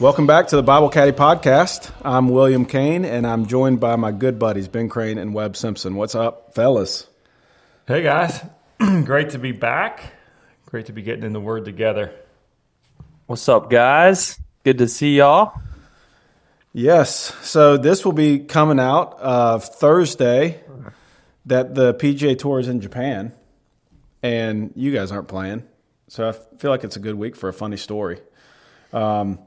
Welcome back to the Bible Caddie podcast. I'm William Kane, and I'm joined by my good buddies Ben Crane and Webb Simpson. What's up, fellas? Hey guys, great to be back. Great to be getting in the Word together. What's up, guys? Good to see y'all. Yes. So this will be coming out uh, Thursday. That the PGA Tour is in Japan, and you guys aren't playing. So I feel like it's a good week for a funny story. Um,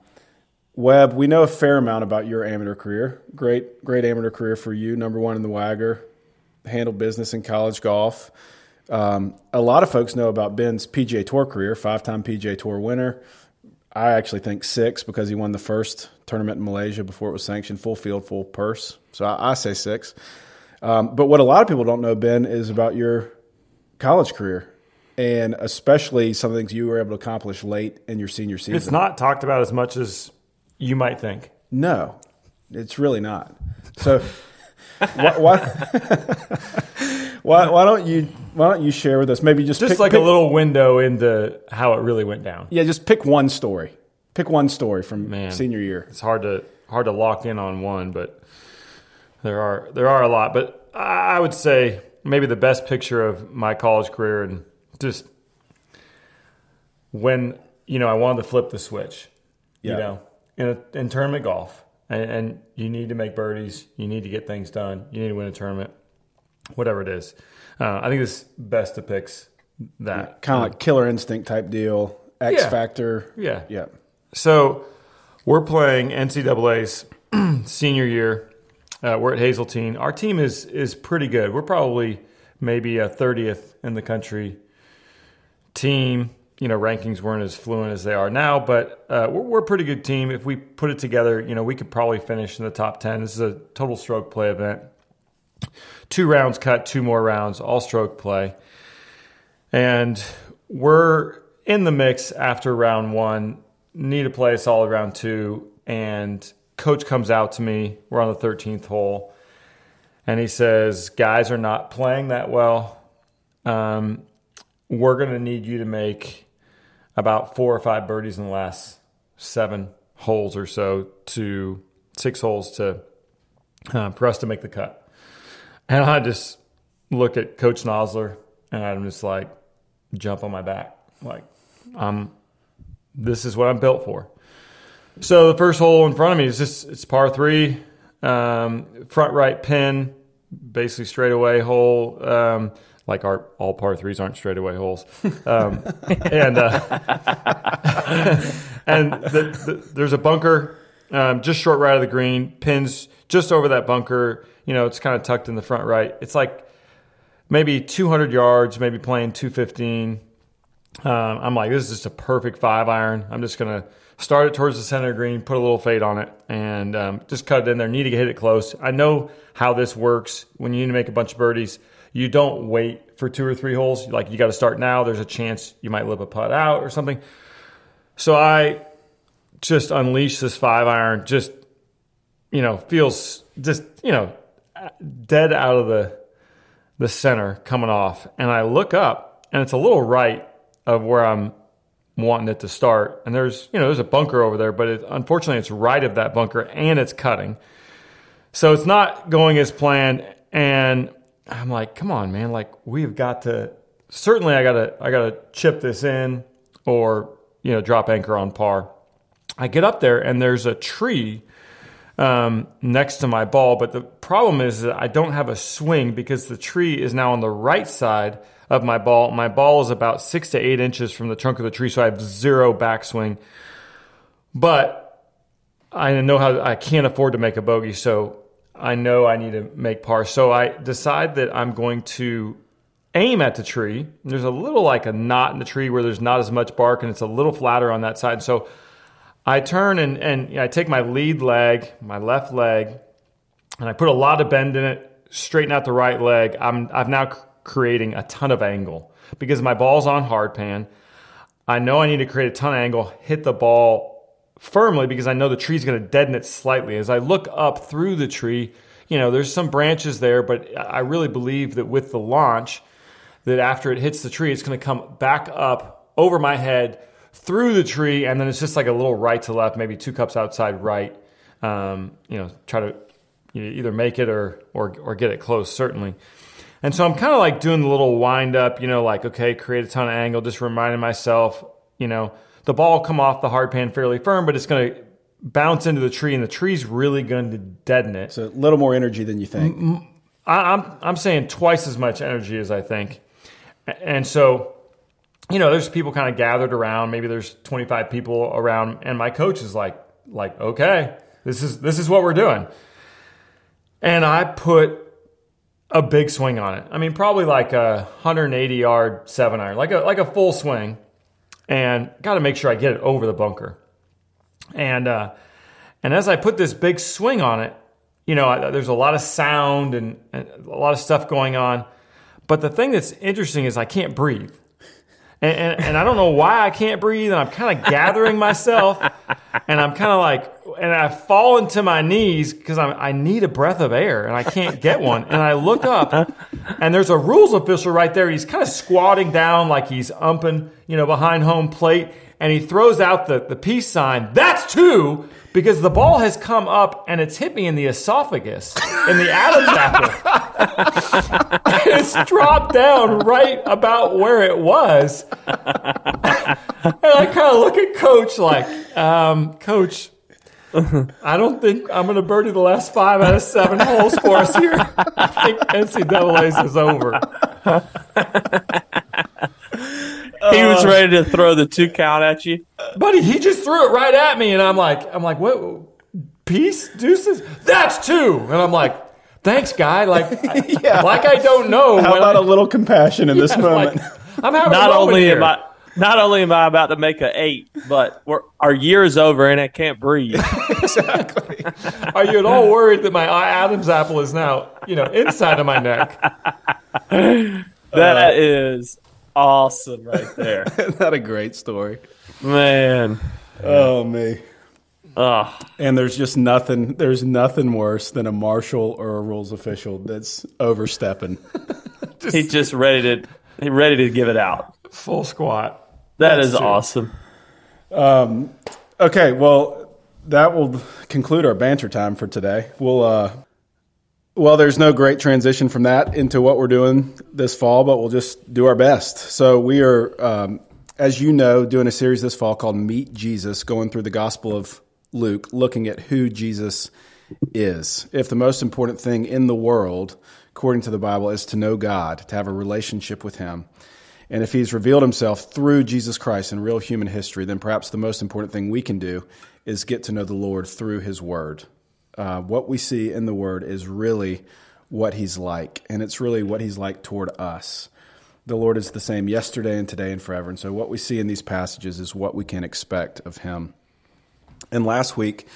Webb, we know a fair amount about your amateur career. Great, great amateur career for you. Number one in the WAGR, handled business in college golf. Um, a lot of folks know about Ben's PGA Tour career, five-time PGA Tour winner. I actually think six because he won the first tournament in Malaysia before it was sanctioned, full field, full purse. So I, I say six. Um, but what a lot of people don't know, Ben, is about your college career and especially some things you were able to accomplish late in your senior season. It's not talked about as much as you might think. No, it's really not. So, why, why, why, why, don't you why don't you share with us? Maybe just just pick, like pick, a little window into how it really went down. Yeah, just pick one story. Pick one story from Man, senior year. It's hard to hard to lock in on one, but there are there are a lot. But I would say maybe the best picture of my college career and just when you know I wanted to flip the switch. Yeah. You know, in a, in tournament golf, and, and you need to make birdies, you need to get things done, you need to win a tournament, whatever it is. Uh, I think this best depicts that Kind of like killer instinct type deal, X Yeah. factor. Yeah. Yeah. So we're playing NCAA's senior year. Uh, we're at Hazeltine. Our team is is pretty good. We're probably maybe a thirtieth in the country team. You know, rankings weren't as fluent as they are now, but uh, we're, we're a pretty good team. If we put it together, you know, we could probably finish in the top ten. This is a total stroke play event. Two rounds cut, two more rounds, all stroke play. And we're in the mix after round one. Need to play a solid round two. And coach comes out to me. We're on the 13th hole. And he says, Guys are not playing that well. Um, we're going to need you to make about four or five birdies in the last seven holes or so to six holes to uh, for us to make the cut. And I just look at Coach Nosler and I'm just like, jump on my back. Like, I'm, this is what I'm built for. So the first hole in front of me is just, it's par three, um, front right pin, basically straightaway hole. Um, like our all par threes aren't straightaway holes. Um, and, uh, and the, the, there's a bunker um, just short right of the green, pins just over that bunker. You know, it's kind of tucked in the front right. It's like maybe 200 yards, maybe playing 215. Um, I'm like, this is just a perfect five iron. I'm just going to start it towards the center of the green, put a little fade on it, and um, just cut it in there. Need to hit it close. I know how this works. When you need to make a bunch of birdies, you don't wait for two or three holes. Like, you got to start now. There's a chance you might lip a putt out or something. So I just unleash this five iron, just, you know, feels just, you know, dead out of the the center coming off, and I look up, and it's a little right of where I'm wanting it to start. And there's, you know, there's a bunker over there, but it, unfortunately, it's right of that bunker, and it's cutting, so it's not going as planned. And I'm like, come on, man, like we've got to. Certainly, I gotta, I gotta chip this in, or you know, drop anchor on par. I get up there, and there's a tree um, next to my ball. But the problem is that I don't have a swing because the tree is now on the right side of my ball. My ball is about six to eight inches from the trunk of the tree, so I have zero backswing. But I know how I can't afford to make a bogey, so I know I need to make par. So I decide that I'm going to aim at the tree. There's a little like a knot in the tree where there's not as much bark and it's a little flatter on that side. So I turn and, and I take my lead leg, my left leg, and I put a lot of bend in it, straighten out the right leg. I'm I'm now creating a ton of angle because my ball's on hard pan. I know I need to create a ton of angle, hit the ball firmly because I know the tree's going to deaden it slightly. As I look up through the tree, you know, there's some branches there, but I really believe that with the launch, that after it hits the tree, it's going to come back up over my head through the tree, and then it's just like a little right to left, maybe two cups outside right. Um, you know, try to you know, either make it or or or get it close, certainly. And so I'm kind of like doing the little wind up, you know, like okay, create a ton of angle, just reminding myself, you know, the ball come off the hard pan fairly firm, but it's going to bounce into the tree, and the tree's really going to deaden it. It's a little more energy than you think. I, I'm I'm saying twice as much energy as I think, and so you know, there's people kind of gathered around. Maybe there's 25 people around, and my coach is like, like, okay, this is this is what we're doing, and I put a big swing on it. I mean, probably like a 180 yard seven iron, like a like a full swing, and got to make sure I get it over the bunker, and uh, and as I put this big swing on it, you know, there's a lot of sound and, and a lot of stuff going on, but the thing that's interesting is I can't breathe. And, and, and, I don't know why I can't breathe, and I'm kind of gathering myself, and I'm kind of like, and I fall into my knees because I need a breath of air, and I can't get one. And I look up, and there's a rules official right there. He's kind of squatting down like he's umping, you know, behind home plate, and he throws out the, the peace sign. That's two because the ball has come up and it's hit me in the esophagus, in the Adam's apple. it's dropped down right about where it was. and I kind of look at Coach like, um, Coach, I don't think I'm going to birdie the last five out of seven holes for us here. I think NCAA's is over. He was ready to throw the two count at you, buddy. He just threw it right at me, and I'm like, I'm like, what? Peace, deuces. That's two, and I'm like, thanks, guy. Like, yeah. like I don't know. How about I, a little compassion in yeah, this moment? Like, I'm having not only here. am I. Not only am I about to make an eight, but our year is over and I can't breathe. exactly. Are you at all worried that my Adam's apple is now, you know, inside of my neck? That uh, is awesome right there. Not a great story. Man. Oh me. Oh. And there's just nothing there's nothing worse than a marshal or a rules official that's overstepping. just, He's just ready to he ready to give it out. Full squat. That that's is true. awesome. Um okay, well that will conclude our banter time for today. We'll uh well, there's no great transition from that into what we're doing this fall, but we'll just do our best. So, we are, um, as you know, doing a series this fall called Meet Jesus, going through the Gospel of Luke, looking at who Jesus is. If the most important thing in the world, according to the Bible, is to know God, to have a relationship with Him, and if He's revealed Himself through Jesus Christ in real human history, then perhaps the most important thing we can do is get to know the Lord through His Word uh, what we see in the Word is really what He's like, and it's really what He's like toward us. The Lord is the same yesterday and today and forever. And so, what we see in these passages is what we can expect of Him. And last week,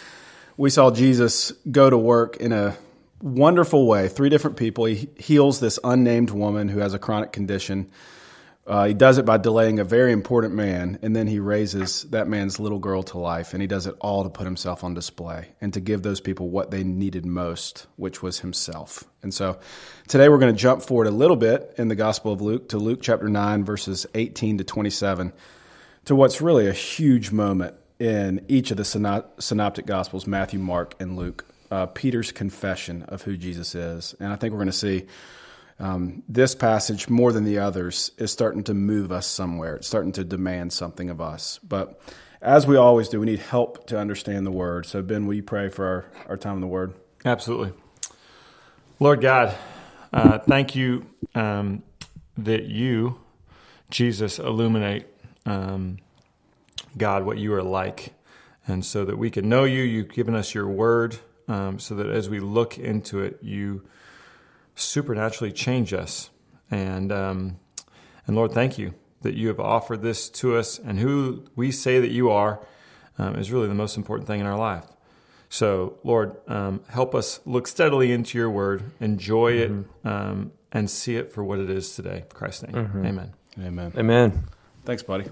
we saw Jesus go to work in a wonderful way. Three different people. He heals this unnamed woman who has a chronic condition. Uh, he does it by delaying a very important man, and then he raises that man's little girl to life, and he does it all to put himself on display and to give those people what they needed most, which was himself. And so today we're going to jump forward a little bit in the Gospel of Luke to Luke chapter 9, verses 18 to 27, to what's really a huge moment in each of the synoptic Gospels Matthew, Mark, and Luke. Uh, Peter's confession of who Jesus is. And I think we're going to see um, this passage, more than the others, is starting to move us somewhere. It's starting to demand something of us. But as we always do, we need help to understand the Word. So, Ben, will you pray for our, our time in the Word? Absolutely. Lord God, uh, thank you um, that you, Jesus, illuminate, um, God, what you are like. And so that we can know you, you've given us your Word, um, so that as we look into it, you supernaturally change us. And um, and Lord, thank you that you have offered this to us, and who we say that you are um, is really the most important thing in our life. So, Lord, um, help us look steadily into your word, enjoy mm-hmm. it, um, and see it for what it is today. In Christ's name. Mm-hmm. Amen. Amen. Amen. Thanks, buddy.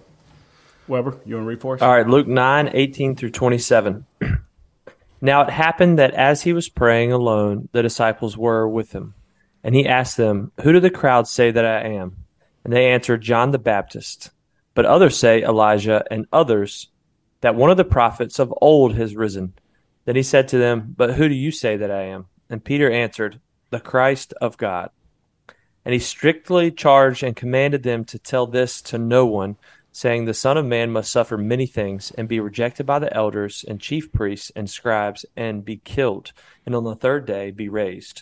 Weber, you want to read for us? All right, Luke 9, 18 through 27. now it happened that as he was praying alone, the disciples were with him. And he asked them, Who do the crowd say that I am? And they answered, John the Baptist. But others say Elijah, and others that one of the prophets of old has risen. Then he said to them, But who do you say that I am? And Peter answered, The Christ of God. And he strictly charged and commanded them to tell this to no one, saying, The Son of Man must suffer many things, and be rejected by the elders and chief priests and scribes, and be killed, and on the third day be raised.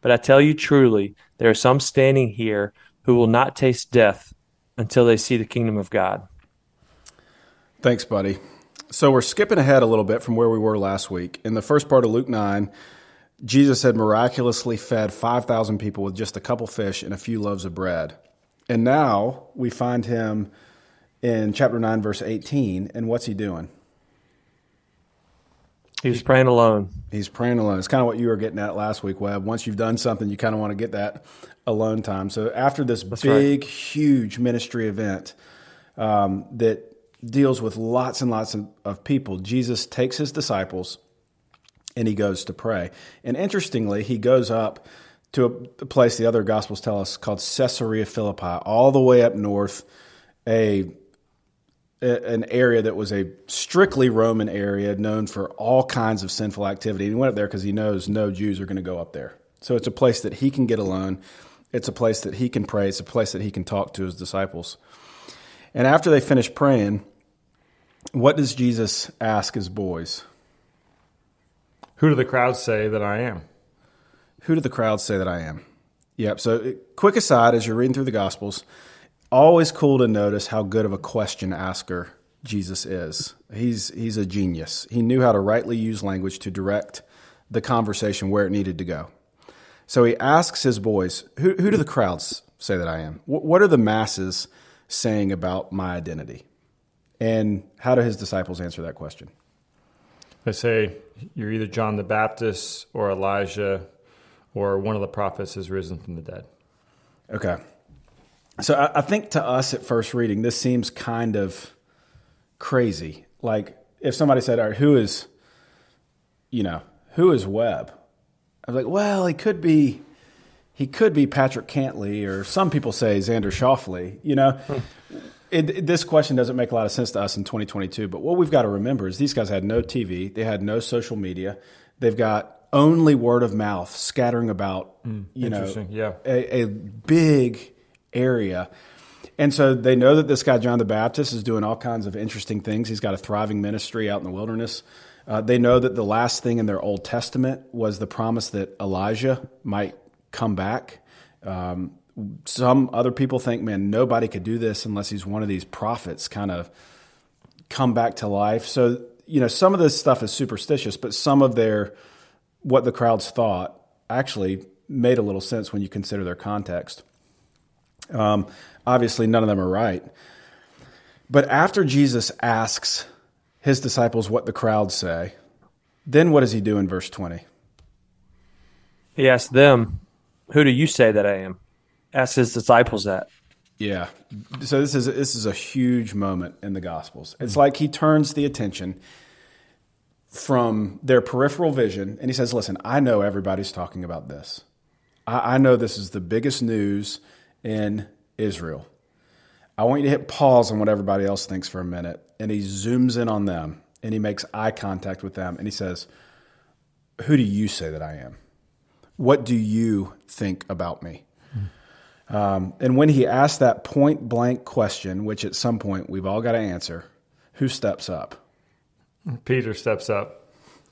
But I tell you truly, there are some standing here who will not taste death until they see the kingdom of God. Thanks, buddy. So we're skipping ahead a little bit from where we were last week. In the first part of Luke 9, Jesus had miraculously fed 5,000 people with just a couple fish and a few loaves of bread. And now we find him in chapter 9, verse 18. And what's he doing? He was praying alone. He's praying alone. It's kind of what you were getting at last week, Webb. Once you've done something, you kind of want to get that alone time. So after this That's big, right. huge ministry event um, that deals with lots and lots of, of people, Jesus takes his disciples and he goes to pray. And interestingly, he goes up to a place the other gospels tell us called Caesarea Philippi, all the way up north, a an area that was a strictly Roman area known for all kinds of sinful activity. And he went up there because he knows no Jews are going to go up there. So it's a place that he can get alone. It's a place that he can pray. It's a place that he can talk to his disciples. And after they finish praying, what does Jesus ask his boys? Who do the crowds say that I am? Who do the crowds say that I am? Yep. So, uh, quick aside as you're reading through the Gospels, always cool to notice how good of a question asker Jesus is. He's he's a genius. He knew how to rightly use language to direct the conversation where it needed to go. So he asks his boys, "Who, who do the crowds say that I am? What, what are the masses saying about my identity?" And how do his disciples answer that question? They say you're either John the Baptist or Elijah or one of the prophets has risen from the dead. Okay. So I, I think to us at first reading, this seems kind of crazy. Like if somebody said, "All right, who is, you know, who is Webb?" I was like, "Well, he could be, he could be Patrick Cantlay, or some people say Xander Schauffele." You know, it, it- this question doesn't make a lot of sense to us in 2022. But what we've got to remember is these guys had no TV, they had no social media, they've got only word of mouth scattering about. Hmm. you know, yeah. a, a big area. And so they know that this guy, John the Baptist, is doing all kinds of interesting things. He's got a thriving ministry out in the wilderness. Uh, they know that the last thing in their Old Testament was the promise that Elijah might come back. Um, some other people think, man, nobody could do this unless he's one of these prophets kind of come back to life. So, you know, some of this stuff is superstitious, but some of their, what the crowds thought actually made a little sense when you consider their context. Um, obviously, none of them are right. But after Jesus asks his disciples what the crowds say, then what does he do in verse 20? He asks them, Who do you say that I am? Asked his disciples that. Yeah. So this is this is a huge moment in the Gospels. It's like he turns the attention from their peripheral vision and he says, "Listen, I know everybody's talking about this. I, I know this is the biggest news in Israel. I want you to hit pause on what everybody else thinks for a minute." And he zooms in on them and he makes eye contact with them and he says, "Who do you say that I am? What do you think about me?" Um, and when he asked that point blank question, which at some point we've all got to answer, who steps up? Peter steps up.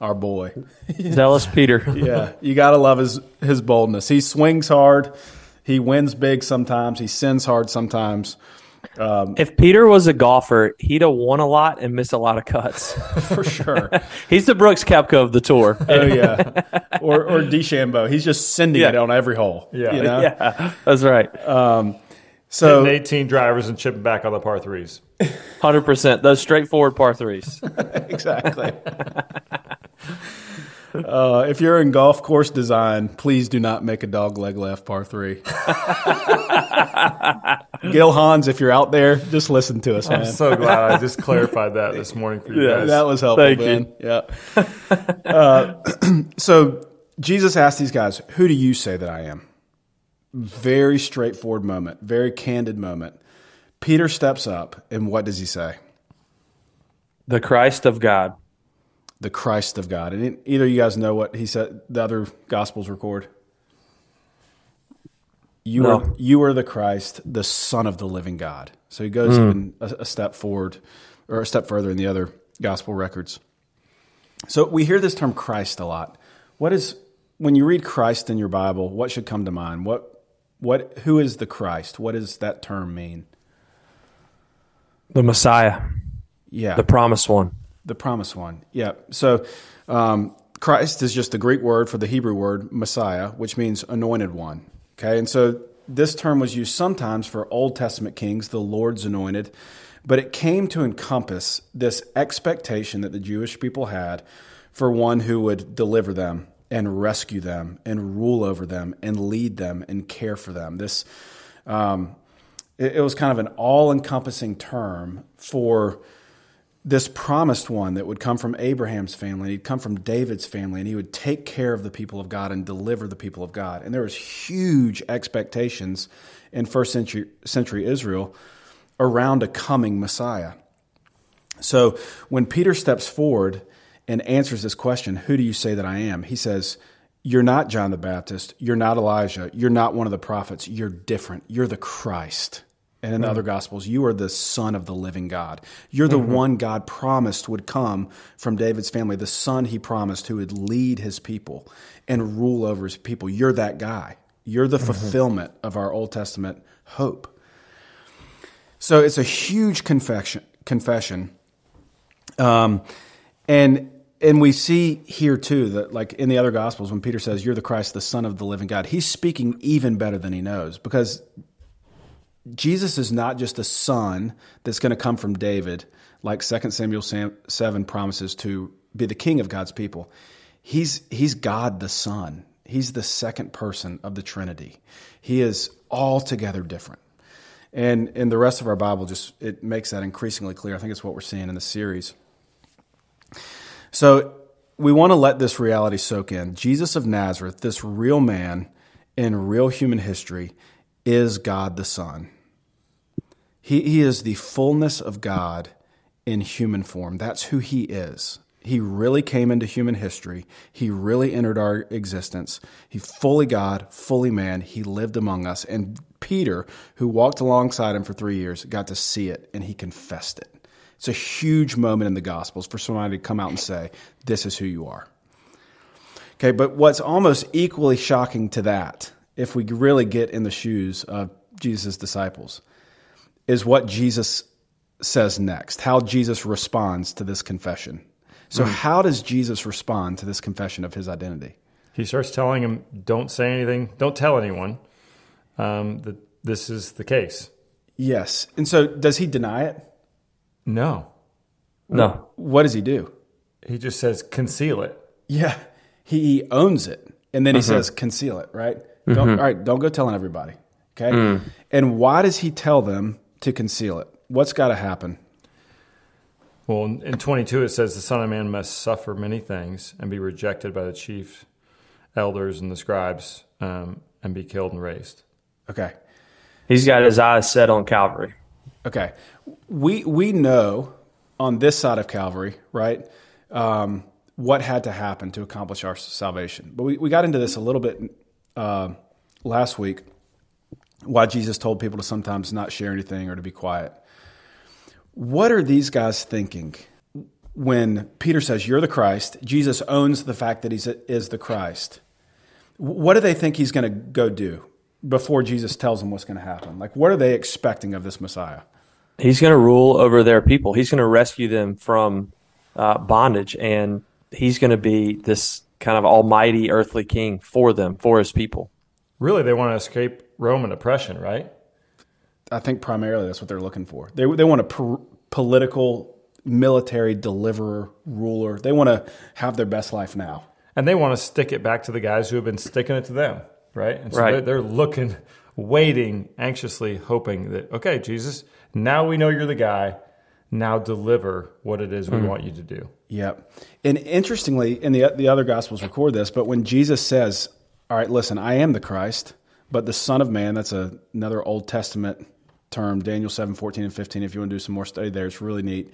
Our boy. Zealous Peter. Yeah, you got to love his his boldness. He swings hard. He wins big sometimes. He sins hard sometimes. Um, if Peter was a golfer, he'd have won a lot and missed a lot of cuts. For sure. He's the Brooks Koepka of the tour. oh yeah. Or or DeChambeau. He's just sending it Yeah. on every hole. Yeah. You know? yeah, that's right. Um, so Hitting 18 drivers and chipping back on the par threes. Hundred percent. Those straightforward par threes. exactly. Uh, if you're in golf course design, please do not make a dog leg left par three. Gil Hanse, if you're out there, just listen to us, man. I'm so glad I just clarified that this morning for you Yeah, guys. that was helpful, Thank man. Yeah. Uh, so Jesus asked these guys, "Who do you say that I am?" Very straightforward moment, very candid moment. Peter steps up, and what does he say? The Christ of God. The Christ of God. And either of you guys know what he said. The other Gospels record. You No. are you are the Christ, the Son of the living God. So he goes hmm. even a, a step forward, or a step further in the other Gospel records. So we hear this term Christ a lot. What is when you read Christ in your Bible? What should come to mind? What what who is the Christ? What does that term mean? The Messiah. Yeah, The promised one. The promised one. Yeah. So um, Christ is just the Greek word for the Hebrew word Messiah, which means anointed one. Okay. And so this term was used sometimes for Old Testament kings, the Lord's anointed, but it came to encompass this expectation that the Jewish people had for one who would deliver them and rescue them and rule over them and lead them and care for them. This, um, it, it was kind of an all encompassing term for this promised one that would come from Abraham's family, he'd come from David's family, and he would take care of the people of God and deliver the people of God. And there was huge expectations in first century, century Israel around a coming Messiah. So when Peter steps forward and answers this question, who do you say that I am? He says, You're not John the Baptist. You're not Elijah. You're not one of the prophets. You're different. You're the Christ. And in the other mm-hmm. gospels, you are the son of the living God. You're the mm-hmm. one God promised would come from David's family, the son he promised who would lead his people and rule over his people. You're that guy. You're the mm-hmm. fulfillment of our Old Testament hope. So it's a huge confession. Confession, um, and and we see here too that like in the other gospels when Peter says you're the Christ, the Son of the living God, he's speaking even better than he knows because Jesus is not just a son that's going to come from David, like 2 Samuel 7 promises to be the king of God's people. He's, he's God the Son. He's the second person of the Trinity. He is altogether different. And in the rest of our Bible, just it makes that increasingly clear. I think it's what we're seeing in the series. So we want to let this reality soak in. Jesus of Nazareth, this real man in real human history, is God the Son. He, he is the fullness of God in human form. That's who he is. He really came into human history. He really entered our existence. He fully God, fully man. He lived among us. And Peter, who walked alongside him for three years, got to see it and he confessed it. It's a huge moment in the Gospels for somebody to come out and say, This is who you are. Okay, but what's almost equally shocking to that, if we really get in the shoes of Jesus' disciples, is what Jesus says next, how Jesus responds to this confession. So, hmm. how does Jesus respond to this confession of his identity? He starts telling him, "Don't say anything. Don't tell anyone um, that this is the case." Yes. And so, does he deny it? No, No. What does he do? he just says, "Conceal it." Yeah, he owns it, and then he mm-hmm. says, "Conceal it." Right? Don't, mm-hmm. all right. Don't go telling everybody. Okay. Mm. And why does he tell them to conceal it? What's got to happen? Well, in in 22 it says the Son of Man must suffer many things and be rejected by the chief elders and the scribes um, and be killed and raised. Okay. He's got his eyes set on Calvary. Okay. We we know on this side of Calvary, right? Um, what had to happen to accomplish our salvation. But we, we got into this a little bit uh, last week. Why Jesus told people to sometimes not share anything or to be quiet. What are these guys thinking when Peter says, You're the Christ? Jesus owns the fact that he is the Christ. What do they think he's going to go do before Jesus tells them what's going to happen? Like, what are they expecting of this Messiah? He's going to rule over their people. He's going to rescue them from uh, bondage, and he's going to be this kind of almighty earthly king for them, for his people. Really, they want to escape Roman oppression, right? I think primarily that's what they're looking for. They they want a per, political, military deliverer, ruler. They want to have their best life now. And they want to stick it back to the guys who have been sticking it to them, right? And so Right. They're, they're looking, waiting, anxiously hoping that, okay, Jesus, now we know you're the guy. Now deliver what it is we hmm. want you to do. Yep. And interestingly, and the the other gospels record this, but when Jesus says, "All right, listen, I am the Christ, but the Son of Man," that's a, another Old Testament term, Daniel 7, 14 and 15. If you want to do some more study there, it's really neat.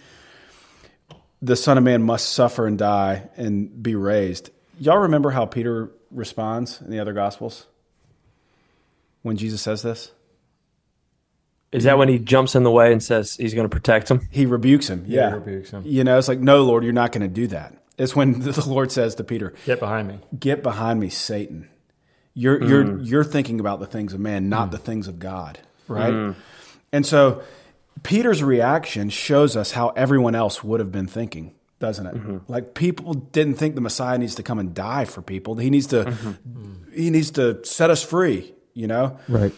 The Son of Man must suffer and die and be raised. Y'all remember how Peter responds in the other gospels when Jesus says this? Is that when he jumps in the way and says he's going to protect him? He rebukes him. Yeah, Yeah. he rebukes him. You know, it's like, no, Lord, you're not going to do that. It's when the Lord says to Peter, Get behind me. get behind me satan you're you're hmm. you're thinking about the things of man not hmm. the things of god hmm. right and so peter's reaction shows us how everyone else would have been thinking doesn't it mm-hmm. like people didn't think the messiah needs to come and die for people he needs to mm-hmm. he needs to set us free you know Right.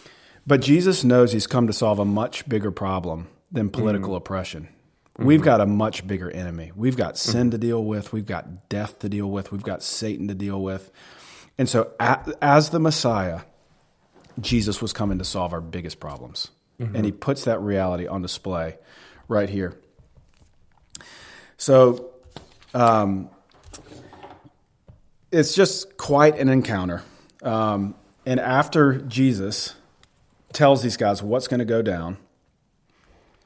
but Jesus knows he's come to solve a much bigger problem than political oppression. We've got a much bigger enemy. We've got sin to deal with. We've got death to deal with. We've got Satan to deal with. And so, as the Messiah, Jesus was coming to solve our biggest problems. And he puts that reality on display right here. So, um, it's just quite an encounter. Um, and after Jesus tells these guys what's going to go down,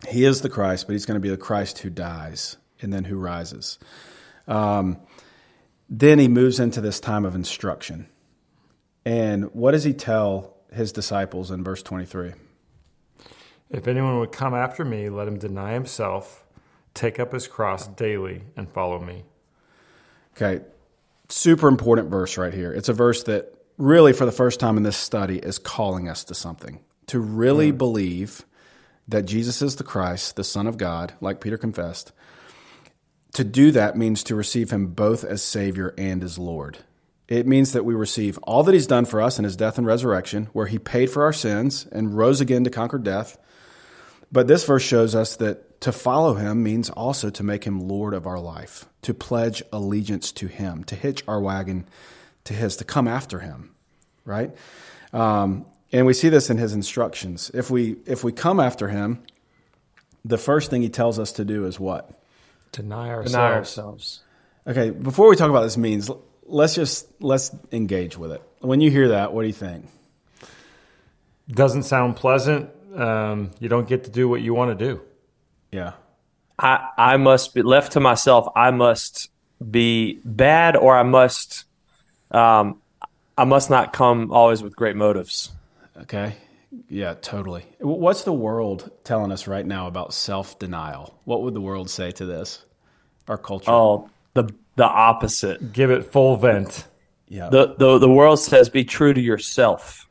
he is the Christ, but he's going to be the Christ who dies and then who rises. Um, then he moves into this time of instruction. And what does he tell his disciples in verse 23? If anyone would come after me, let him deny himself, take up his cross daily, and follow me. Okay, super important verse right here. It's a verse that really, for the first time in this study, is calling us to something to really hmm. believe that Jesus is the Christ, the Son of God, like Peter confessed. To do that means to receive him both as Savior and as Lord. It means that we receive all that he's done for us in his death and resurrection, where he paid for our sins and rose again to conquer death. But this verse shows us that to follow him means also to make him Lord of our life, to pledge allegiance to him, to hitch our wagon to his, to come after him, right? Um, and we see this in his instructions. If we if we come after him, the first thing he tells us to do is what? Deny ourselves. Deny ourselves. Okay, before we talk about this means, let's just let's engage with it. When you hear that, what do you think? Doesn't sound pleasant. Um, you don't get to do what you want to do. Yeah. I I must be left to myself. I must be bad, or I must, um, I must not come always with great motives. Okay. Yeah, totally. What's the world telling us right now about self denial? What would the world say to this? Our culture. Oh, the the opposite. Give it full vent. yeah. The the the world says be true to yourself.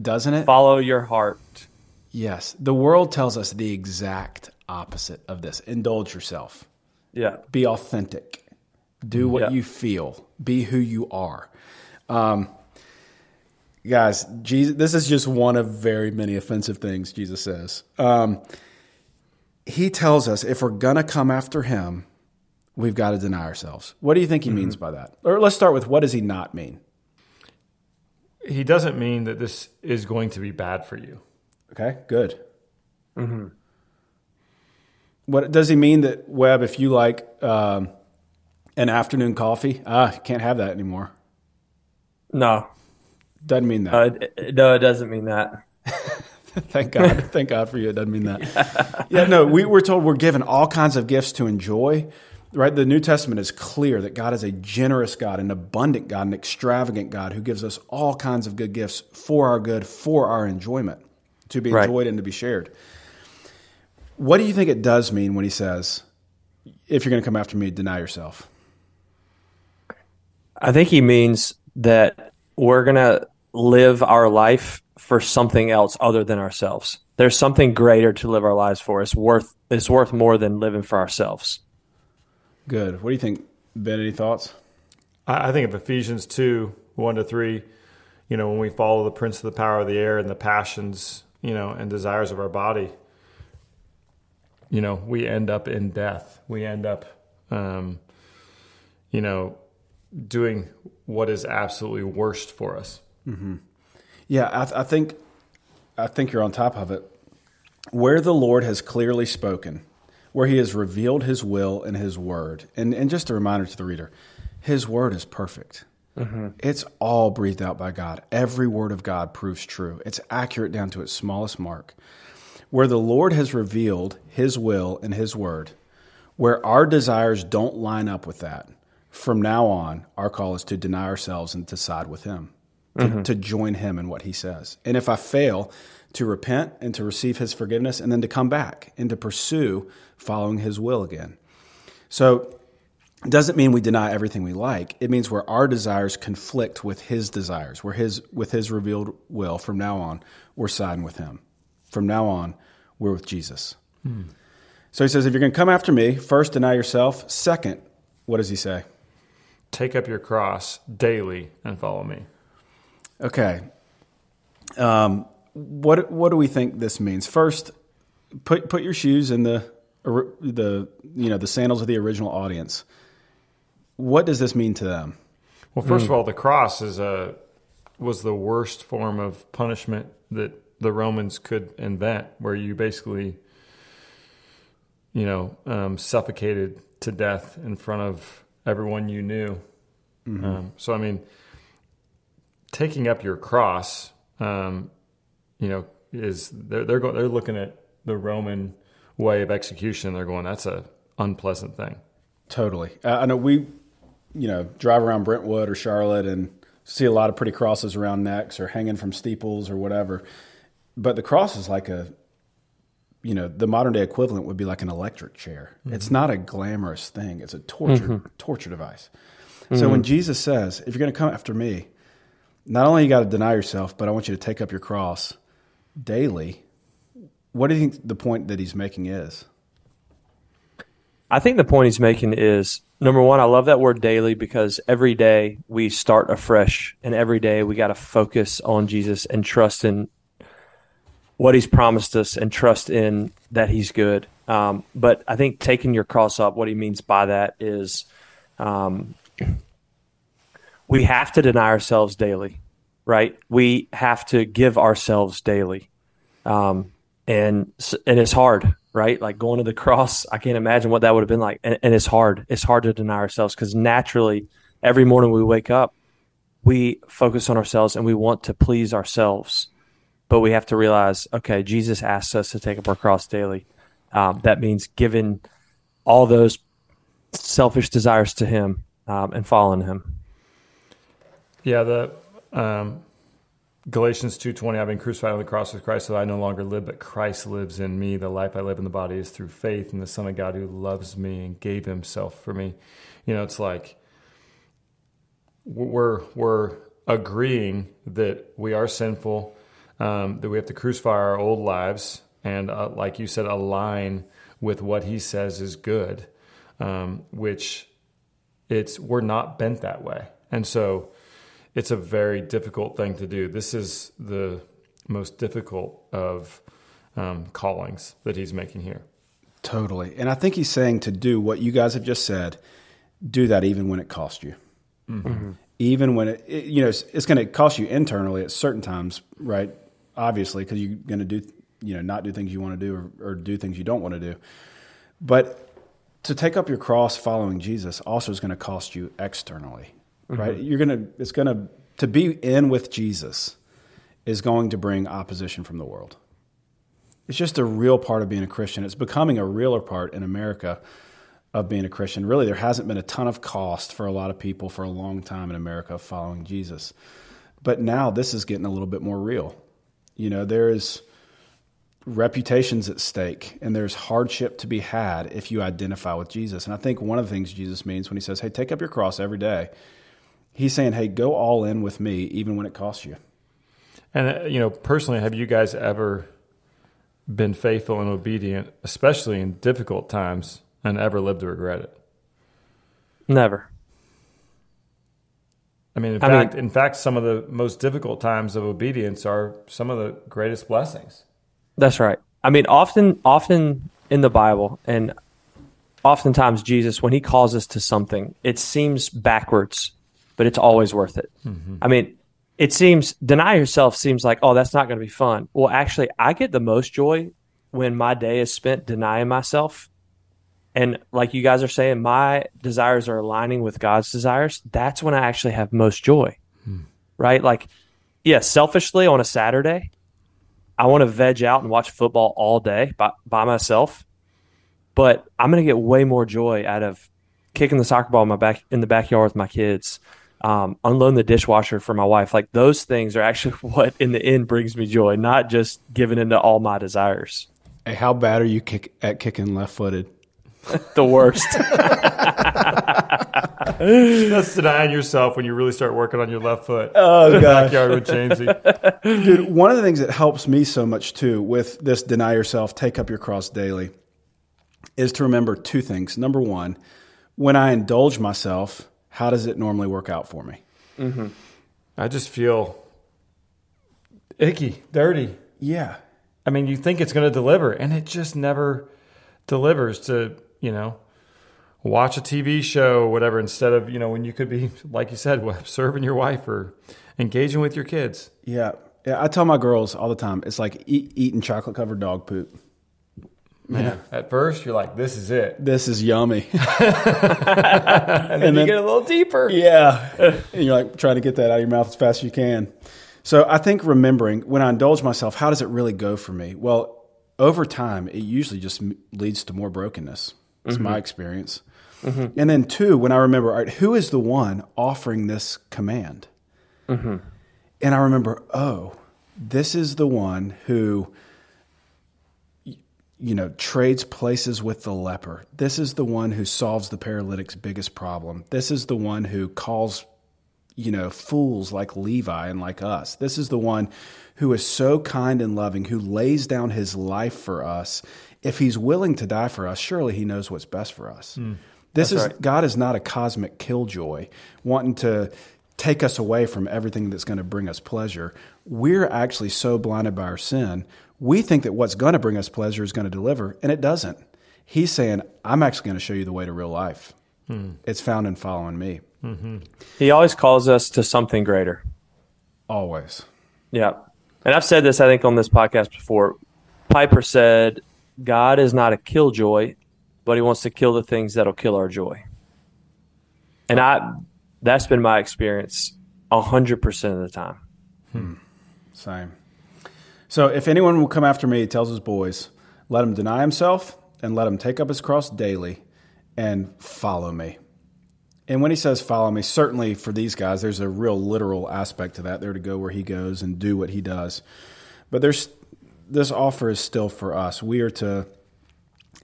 Doesn't it? Follow your heart. Yes. The world tells us the exact opposite of this. Indulge yourself. Yeah. Be authentic. Do what Yeah. you feel. Be who you are. Um, guys, Jesus, this is just one of very many offensive things Jesus says. Um, he tells us if we're going to come after him, we've got to deny ourselves. What do you think he means by that? Or let's start with what does he not mean? He doesn't mean that this is going to be bad for you. Okay, good. Mm-hmm. What does he mean that Webb? If you like um, an afternoon coffee, ah, can't have that anymore. No, Doesn't mean that. uh, no, it doesn't mean that. Thank God. Thank God for you. It doesn't mean that. Yeah, no, we were told we're given all kinds of gifts to enjoy. Right? The New Testament is clear that God is a generous God, an abundant God, an extravagant God who gives us all kinds of good gifts for our good, for our enjoyment, to be Right. enjoyed and to be shared. What do you think it does mean when he says, if you're going to come after me, deny yourself? I think he means that we're gonna live our life for something else other than ourselves. There's something greater to live our lives for. It's worth it's worth more than living for ourselves. Good. What do you think, Ben? Any thoughts? I, I think of Ephesians 2 1 to 3. You know, when we follow the prince of the power of the air and the passions you know, and desires of our body, you know, we end up in death. We end up, um, you know, doing what is absolutely worst for us. Yeah, I, th- I think I think you're on top of it. Where the Lord has clearly spoken, where He has revealed His will and His word, and and just a reminder to the reader, His word is perfect. Mm-hmm. It's all breathed out by God. Every word of God proves true. It's accurate down to its smallest mark. Where the Lord has revealed His will and His word, where our desires don't line up with that, from now on, our call is to deny ourselves and to side with Him, to, mm-hmm. to join Him in what He says. And if I fail, to repent and to receive His forgiveness, and then to come back and to pursue following His will again. So, it doesn't mean we deny everything we like. It means where our desires conflict with His desires, where His with His revealed will. From now on, we're siding with Him. From now on, we're with Jesus. Hmm. So He says, if you're going to come after me, first deny yourself. Second, what does He say? Take up your cross daily and follow me. Okay. Um, what what do we think this means? First, put put your shoes in the the you know the sandals of the original audience. What does this mean to them? Well, first of all, the cross is a was the worst form of punishment that the Romans could invent, where you basically, you know, um, suffocated to death in front of everyone you knew. Um, so, I mean, taking up your cross, um, you know, is they're they're go, they're looking at the Roman way of execution. They're going, that's a unpleasant thing. Totally. Uh, I know we, you know, drive around Brentwood or Charlotte and see a lot of pretty crosses around necks or hanging from steeples or whatever. But the cross is like a, you know, the modern day equivalent would be like an electric chair. It's not a glamorous thing. It's a torture torture device. So when Jesus says, "If you're going to come after me, not only you got to deny yourself, but I want you to take up your cross daily." What do you think the point that he's making is? I think the point he's making is number one, I love that word daily because every day we start afresh and every day we got to focus on Jesus and trust in what he's promised us and trust in that he's good. Um, but I think taking your cross up, what he means by that is um, we have to deny ourselves daily, right? We have to give ourselves daily. Um, and and it's hard, right? Like going to the cross, I can't imagine what that would have been like. And, and it's hard. It's hard to deny ourselves because naturally, every morning we wake up, we focus on ourselves and we want to please ourselves. But we have to realize, okay, Jesus asks us to take up our cross daily. Um, that means giving all those selfish desires to Him um, and following Him. Yeah, the um, Galatians two twenty. I've been crucified on the cross with Christ, so I no longer live, but Christ lives in me. The life I live in the body is through faith in the Son of God who loves me and gave Himself for me. You know, it's like we're we're agreeing that we are sinful, um, that we have to crucify our old lives, and uh, like you said, align with what He says is good, um, which it's we're not bent that way, and so it's a very difficult thing to do. This is the most difficult of um, callings that he's making here. Totally. And I think he's saying to do what you guys have just said, do that even when it costs you. Even when it, it- you know, it's, it's going to cost you internally at certain times, right? Obviously, because you're going to do, you know, not do things you want to do or, or do things you don't want to do. But to take up your cross following Jesus also is going to cost you externally, right? Mm-hmm. You're going to, it's going to, to be in with Jesus is going to bring opposition from the world. It's just a real part of being a Christian. It's becoming a realer part in America of being a Christian. Really, there hasn't been a ton of cost for a lot of people for a long time in America following Jesus. But now this is getting a little bit more real. You know, there is reputations at stake and there's hardship to be had if you identify with Jesus. And I think one of the things Jesus means when he says, "Hey, take up your cross every day." He's saying, "Hey, go all in with me even when it costs you." And uh, you know, personally, have you guys ever been faithful and obedient, especially in difficult times, and ever lived to regret it? Never. I mean, in I mean- fact, in fact, some of the most difficult times of obedience are some of the greatest blessings. That's right. I mean, often, often in the Bible, and oftentimes Jesus, when he calls us to something, it seems backwards, but it's always worth it. Mm-hmm. I mean, it seems deny yourself seems like, oh, that's not going to be fun. Well, actually, I get the most joy when my day is spent denying myself. And like you guys are saying, my desires are aligning with God's desires. That's when I actually have most joy, hmm. right? Like, yeah, selfishly on a Saturday, I want to veg out and watch football all day by, by myself. But I'm going to get way more joy out of kicking the soccer ball in my back in the backyard with my kids, um, unloading the dishwasher for my wife. Like those things are actually what in the end brings me joy, not just giving into all my desires. Hey, how bad are you kick, at kicking left footed? The worst. That's denying yourself when you really start working on your left foot. Oh, Backyard with Chainsy. Dude, one of the things that helps me so much too with this deny yourself, take up your cross daily is to remember two things. Number one, when I indulge myself, how does it normally work out for me? Mm-hmm. I just feel icky, dirty. Yeah. I mean, you think it's going to deliver, and it just never delivers to, you know, watch a TV show or whatever instead of, you know, when you could be, like you said, serving your wife or engaging with your kids. Yeah. Yeah. I tell my girls all the time, it's like eat, eating chocolate covered dog poop. Man, at first you're like, this is it. This is yummy. And then, then- you get a little deeper. Yeah. and you're like trying to get that out of your mouth as fast as you can. So I think remembering when I indulge myself, how does it really go for me? Well, over time, it usually just leads to more brokenness. It's my mm-hmm. experience. Mm-hmm. And then, two, when I remember, all right, who is the one offering this command? Mm-hmm. And I remember, oh, this is the one who you know, trades places with the leper. This is the one who solves the paralytic's biggest problem. This is the one who calls, you know, fools like Levi and like us. This is the one who is so kind and loving, who lays down his life for us. If he's willing to die for us, surely he knows what's best for us. Hmm. This is God is not a cosmic killjoy wanting to take us away from everything that's going to bring us pleasure. We're actually so blinded by our sin. We think that what's going to bring us pleasure is going to deliver, and it doesn't. He's saying, I'm actually going to show you the way to real life. Hmm. It's found in following me. Mm-hmm. he always calls us to something greater. Always. Yeah. And I've said this, I think, on this podcast before. Piper said, God is not a killjoy, but he wants to kill the things that'll kill our joy. And I that's been my experience hundred percent of the time. Hmm. Same. So if anyone will come after me, he tells his boys, let him deny himself and let him take up his cross daily and follow me. And when he says follow me, certainly for these guys, there's a real literal aspect to that. They're to go where he goes and do what he does. But there's this offer is still for us. We are to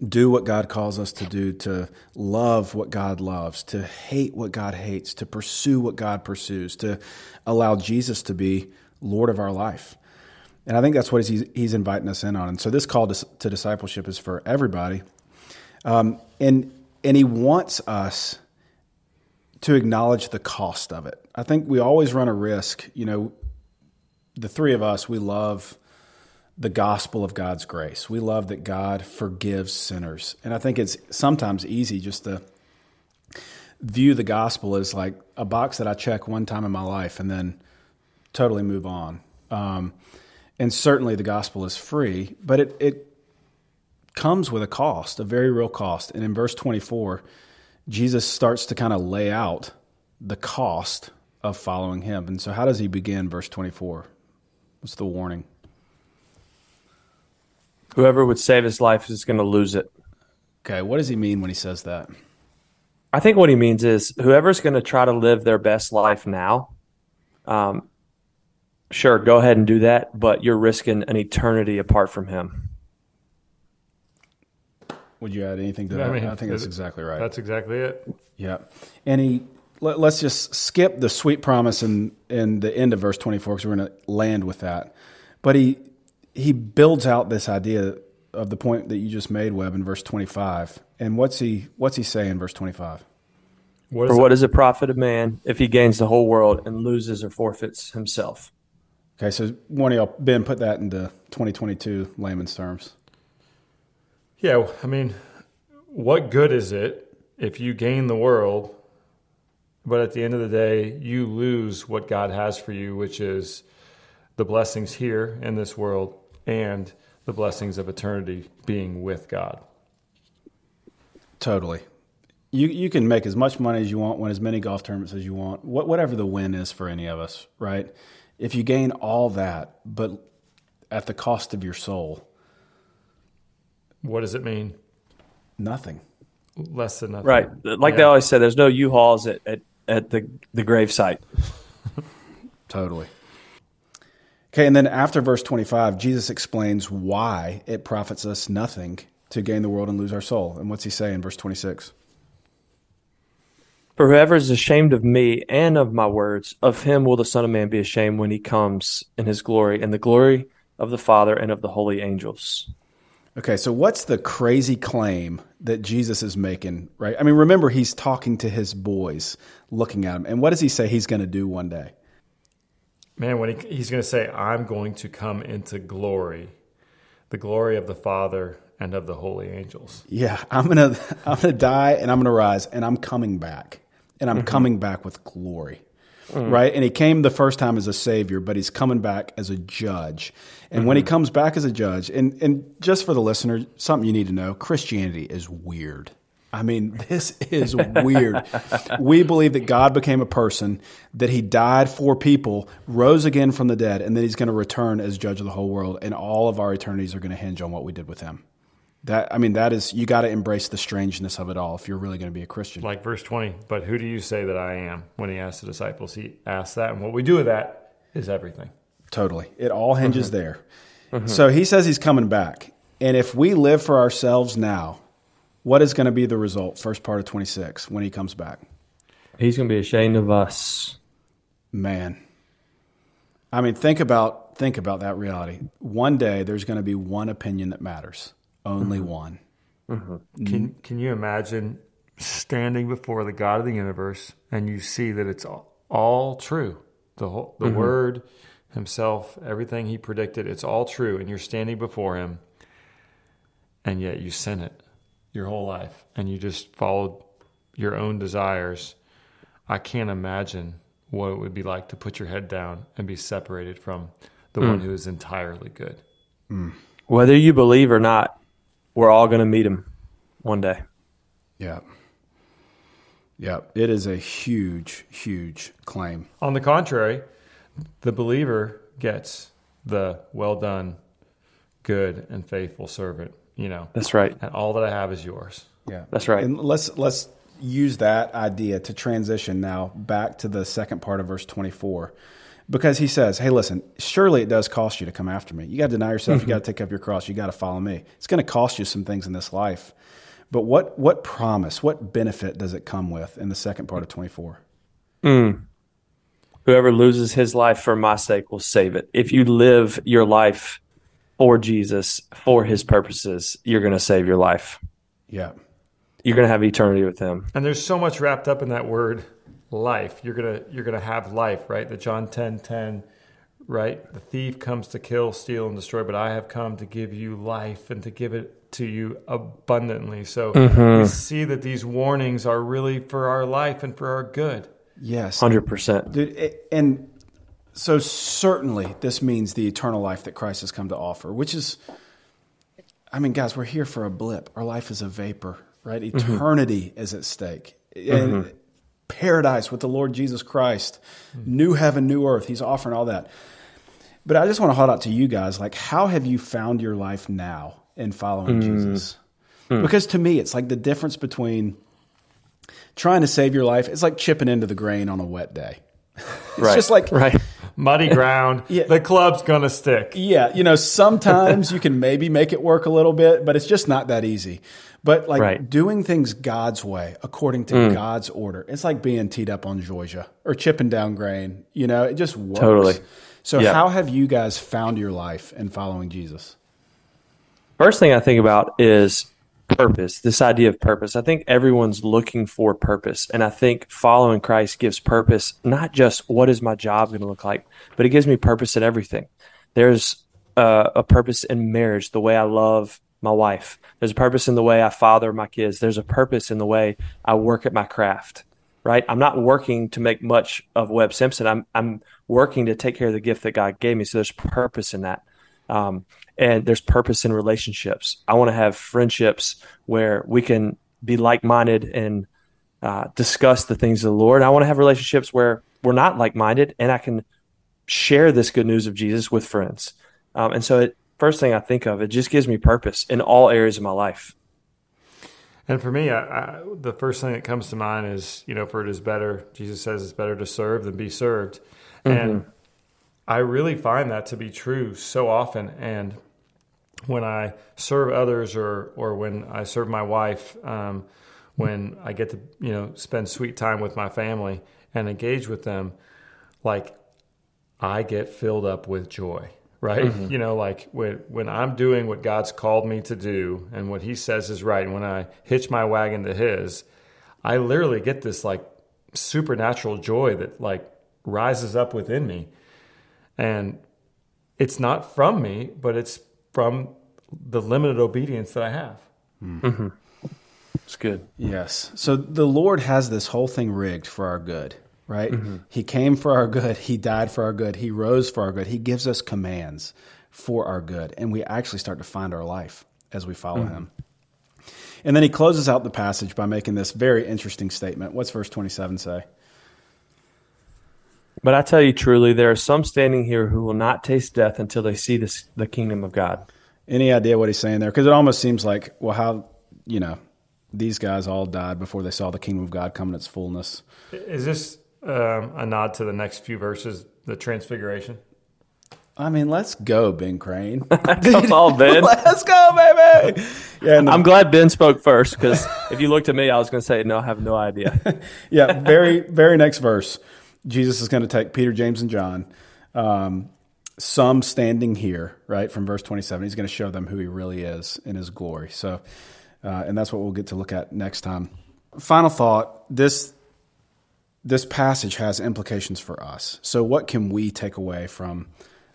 do what God calls us to do, to love what God loves, to hate what God hates, to pursue what God pursues, to allow Jesus to be Lord of our life. And I think that's what he's, he's inviting us in on. And so this call to, to discipleship is for everybody. Um, and, and he wants us to acknowledge the cost of it. I think we always run a risk. You know, the three of us, we love the gospel of God's grace. We love that God forgives sinners. And I think it's sometimes easy just to view the gospel as like a box that I check one time in my life and then totally move on. Um, and certainly the gospel is free, but it, it comes with a cost, a very real cost. And in verse 24, Jesus starts to kind of lay out the cost of following him. And so, how does he begin verse 24? What's the warning? Whoever would save his life is going to lose it. Okay, what does he mean when he says that? I think what he means is whoever's going to try to live their best life now, um, sure, go ahead and do that, but you're risking an eternity apart from him. Would you add anything to that? I, mean, I think that's exactly right. That's exactly it. Yeah, and he let, us just skip the sweet promise in in the end of verse twenty four because we're going to land with that. But he he builds out this idea of the point that you just made, Webb, in verse twenty five. And what's he what's he say in verse twenty five? What For is what is it profit of man if he gains the whole world and loses or forfeits himself? Okay, so one of y'all, Ben, put that into 2022 layman's terms. Yeah, I mean, what good is it if you gain the world, but at the end of the day, you lose what God has for you, which is the blessings here in this world and the blessings of eternity being with God? Totally. You you can make as much money as you want, win as many golf tournaments as you want, what, whatever the win is for any of us, right? If you gain all that, but at the cost of your soul, What does it mean? nothing. Less than nothing. Right. Like they always say, there's no U-Hauls at, at, at the, the grave site. Totally. Okay, and then after verse 25, Jesus explains why it profits us nothing to gain the world and lose our soul. And what's he say in verse 26? For whoever is ashamed of me and of my words, of him will the Son of Man be ashamed when he comes in his glory and the glory of the Father and of the holy angels. Okay, so what's the crazy claim that Jesus is making, right? I mean, remember, he's talking to his boys, looking at him. And what does he say he's going to do one day? Man, when he, he's going to say, I'm going to come into glory, the glory of the Father and of the holy angels. Yeah, I'm going to I'm going to die and I'm going to rise and I'm coming back. And I'm mm-hmm. coming back with glory. Mm. Right? And he came the first time as a savior, but he's coming back as a judge. And when he mm-hmm. comes back as a judge, and and just for the listener, something you need to know, Christianity is weird. I mean, this is weird. we believe that God became a person, that he died for people, rose again from the dead, and then he's going to return as judge of the whole world, and all of our eternities are going to hinge on what we did with him. That I mean, that is you got to embrace the strangeness of it all if you're really going to be a Christian. Like verse 20, but who do you say that I am? When he asked the disciples, he asked that. And what we do with that is everything. Totally. It all hinges mm-hmm. there. Mm-hmm. So he says he's coming back. And if we live for ourselves now, what is going to be the result? First part of 26 when he comes back. He's going to be ashamed of us. Man. I mean, think about think about that reality. One day there's going to be one opinion that matters. Only mm-hmm. one. Mm-hmm. Can, mm-hmm. can you imagine standing before the God of the universe and you see that it's all, all true? The, whole, the Word Himself, everything He predicted, it's all true. And you're standing before Him and yet you sin it your whole life and you just followed your own desires. I can't imagine what it would be like to put your head down and be separated from the one mm. who is entirely good. Mm. Whether you believe or not, we're all going to meet him one day. Yeah. Yeah. It is a huge, huge claim. On the contrary, the believer gets the well done, good and faithful servant. You know, That's right. and all that I have is yours. Yeah, That's right. And let's let's use that idea to transition now back to the second part of verse twenty four, because he says, "Hey, listen, surely it does cost you to come after me. You got to deny yourself. You mm-hmm. got to take up your cross. You got to follow me. It's going to cost you some things in this life, but what what promise, what benefit does it come with in the second part of twenty four? Mm. Whoever loses his life for my sake will save it. If you live your life for Jesus, for his purposes, you're going to save your life. Yeah, You're going to have eternity with him. And there's so much wrapped up in that word life. You're gonna you're gonna have life, right? The John 10 10, right? The thief comes to kill, steal, and destroy, but I have come to give you life and to give it to you abundantly. So we mm-hmm. see that these warnings are really for our life and for our good. yes, 100%. Dude, it, and so certainly this means the eternal life that Christ has come to offer, which is, I mean, guys, we're here for a blip. Our life is a vapor, right? Mm-hmm. Eternity is at stake. And mm-hmm. Paradise with the Lord Jesus Christ, new heaven, new earth. He's offering all that. But I just want to hold out to you guys like, how have you found your life now in following hmm. Jesus? Hmm. Because to me, it's like the difference between trying to save your life, it's like chipping into the grain on a wet day. It's right. just like, right. Muddy ground, Yeah. the club's gonna stick. yeah, you know, sometimes you can maybe make it work a little bit, but it's just not that easy. But like Right. doing things God's way, according to God's order, it's like being teed up on Georgia or chipping down grain. You know, it just works. Totally. So, Yeah. how have you guys found your life in following Jesus? First thing I think about is purpose, this idea of purpose. I think everyone's looking for purpose. And I think following Christ gives purpose, not just what is my job going to look like, but it gives me purpose in everything. There's uh, a purpose in marriage, the way I love my wife. There's a purpose in the way I father my kids. There's a purpose in the way I work at my craft, right? I'm not working to make much of Webb Simpson. I'm, I'm working to take care of the gift that God gave me. So there's purpose in that. Um, and there's purpose in relationships. I want to have friendships where we can be like minded and uh, discuss the things of the Lord. I want to have relationships where we're not like minded and I can share this good news of Jesus with friends. Um, and so, it, first thing I think of, it just gives me purpose in all areas of my life. And for me, I, I, the first thing that comes to mind is, you know, for it is better, Jesus says it's better to serve than be served. Mm-hmm. And I really find that to be true so often. And when I serve others or, or when I serve my wife, um, when I get to, you know, spend sweet time with my family and engage with them, like I get filled up with joy right? Mm-hmm. You know, like when when I'm doing what God's called me to do and what He says is right, and when I hitch my wagon to His, I literally get this like supernatural joy that like rises up within me, and it's not from me, but it's from the limited obedience that I have. Mm-hmm. It's good. Yes. So the Lord has this whole thing rigged for our good right? Mm-hmm. He came for our good. He died for our good. He rose for our good. He gives us commands for our good. And we actually start to find our life as we follow mm-hmm. him. And then he closes out the passage by making this very interesting statement. What's verse 27 say? But I tell you truly, there are some standing here who will not taste death until they see this, the kingdom of God. Any idea what he's saying there? Because it almost seems like, well, how, you know, these guys all died before they saw the kingdom of God come in its fullness. Is this um, a nod to the next few verses, the Transfiguration? I mean, let's go, Ben Crane. Come on, Ben. let's go, baby. Yeah, the, I'm glad Ben spoke first because if you looked at me, I was going to say, no, I have no idea. yeah, very, very next verse. Jesus is going to take Peter, James, and John. Um, some standing here, right, from verse 27. He's going to show them who he really is in his glory. So, uh, and that's what we'll get to look at next time. Final thought this this passage has implications for us. So, what can we take away from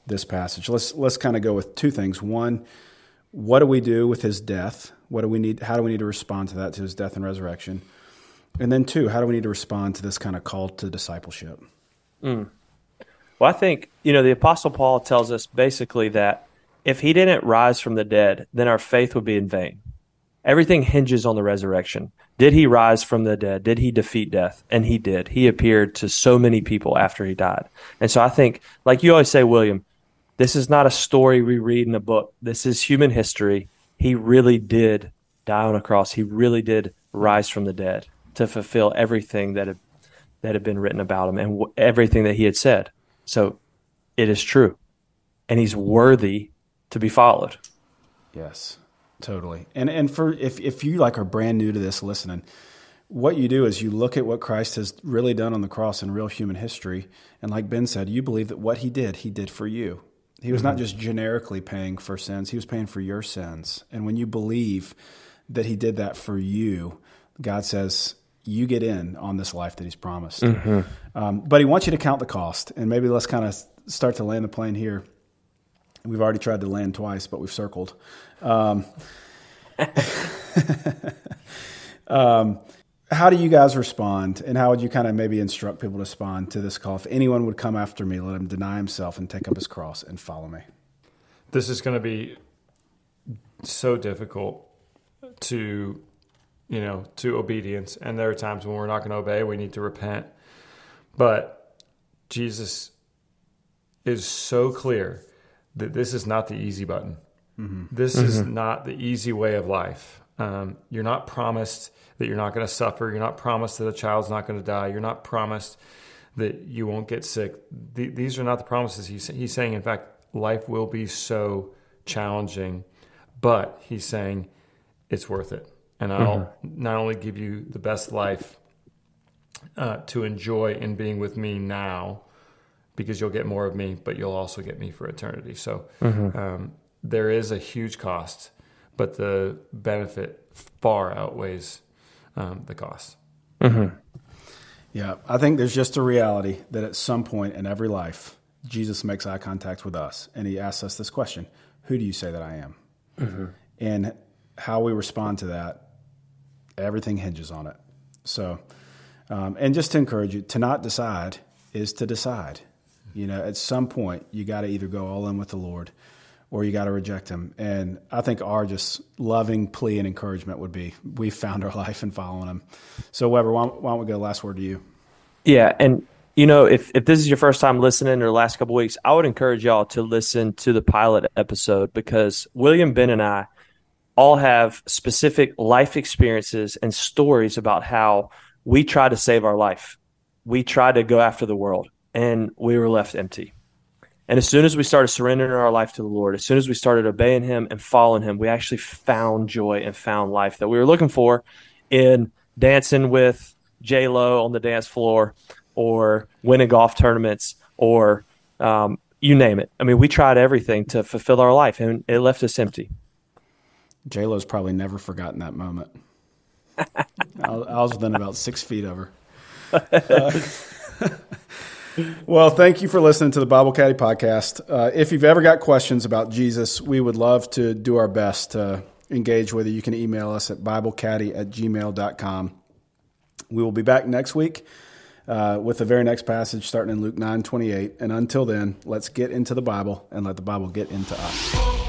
this passage? Let's let's kind of go with two things. One, what do we do with his death? What do we need? How do we need to respond to that, to his death and resurrection? And then, two, how do we need to respond to this kind of call to discipleship? Mm. Well, I think you know the Apostle Paul tells us basically that if he didn't rise from the dead, then our faith would be in vain. Everything hinges on the resurrection. Did he rise from the dead? Did he defeat death? And he did. He appeared to so many people after he died. And so I think, like you always say, William, this is not a story we read in a book. This is human history. He really did die on a cross. He really did rise from the dead to fulfill everything that had, that had been written about him and w- everything that he had said. So it is true. And he's worthy to be followed. Yes. Totally. And and for if if you like are brand new to this listening, what you do is you look at what Christ has really done on the cross in real human history, and like Ben said, you believe that what he did, he did for you. He was mm-hmm. not just generically paying for sins, he was paying for your sins. And when you believe that he did that for you, God says, you get in on this life that he's promised. Mm-hmm. Um, but he wants you to count the cost. And maybe let's kind of start to land the plane here. We've already tried to land twice, but we've circled. Um, um, how do you guys respond, and how would you kind of maybe instruct people to respond to this call? If anyone would come after me, let him deny himself and take up his cross and follow me. This is going to be so difficult to, you know, to obedience, and there are times when we're not going to obey. We need to repent, but Jesus is so clear that this is not the easy button. Mm-hmm. This mm-hmm. is not the easy way of life. Um, you're not promised that you're not going to suffer. You're not promised that a child's not going to die. You're not promised that you won't get sick. these are not the promises he's, he's saying. In fact, life will be so challenging, but he's saying it's worth it. And I'll mm-hmm. not only give you the best life uh, to enjoy in being with me now, because you'll get more of me, but you'll also get me for eternity. So mm-hmm. um, there is a huge cost, but the benefit far outweighs um, the cost. Mm-hmm. Yeah, I think there's just a reality that at some point in every life, Jesus makes eye contact with us and he asks us this question Who do you say that I am? Mm-hmm. And how we respond to that, everything hinges on it. So, um, and just to encourage you, to not decide is to decide. You know, at some point, you got to either go all in with the Lord or you got to reject him. And I think our just loving plea and encouragement would be we found our life in following him. So, Weber, why, why don't we go last word to you? Yeah. And, you know, if, if this is your first time listening or the last couple weeks, I would encourage y'all to listen to the pilot episode because William, Ben, and I all have specific life experiences and stories about how we try to save our life. We try to go after the world and we were left empty. And as soon as we started surrendering our life to the Lord, as soon as we started obeying Him and following Him, we actually found joy and found life that we were looking for in dancing with J Lo on the dance floor, or winning golf tournaments, or um, you name it. I mean, we tried everything to fulfill our life, and it left us empty. J Lo's probably never forgotten that moment. I, I was within about six feet of her. Uh, well, thank you for listening to the Bible Caddie podcast. Uh, if you've ever got questions about Jesus, we would love to do our best to engage with you. You can email us at BibleCaddie at gmail.com. We will be back next week uh, with the very next passage starting in Luke 9 28. And until then, let's get into the Bible and let the Bible get into us.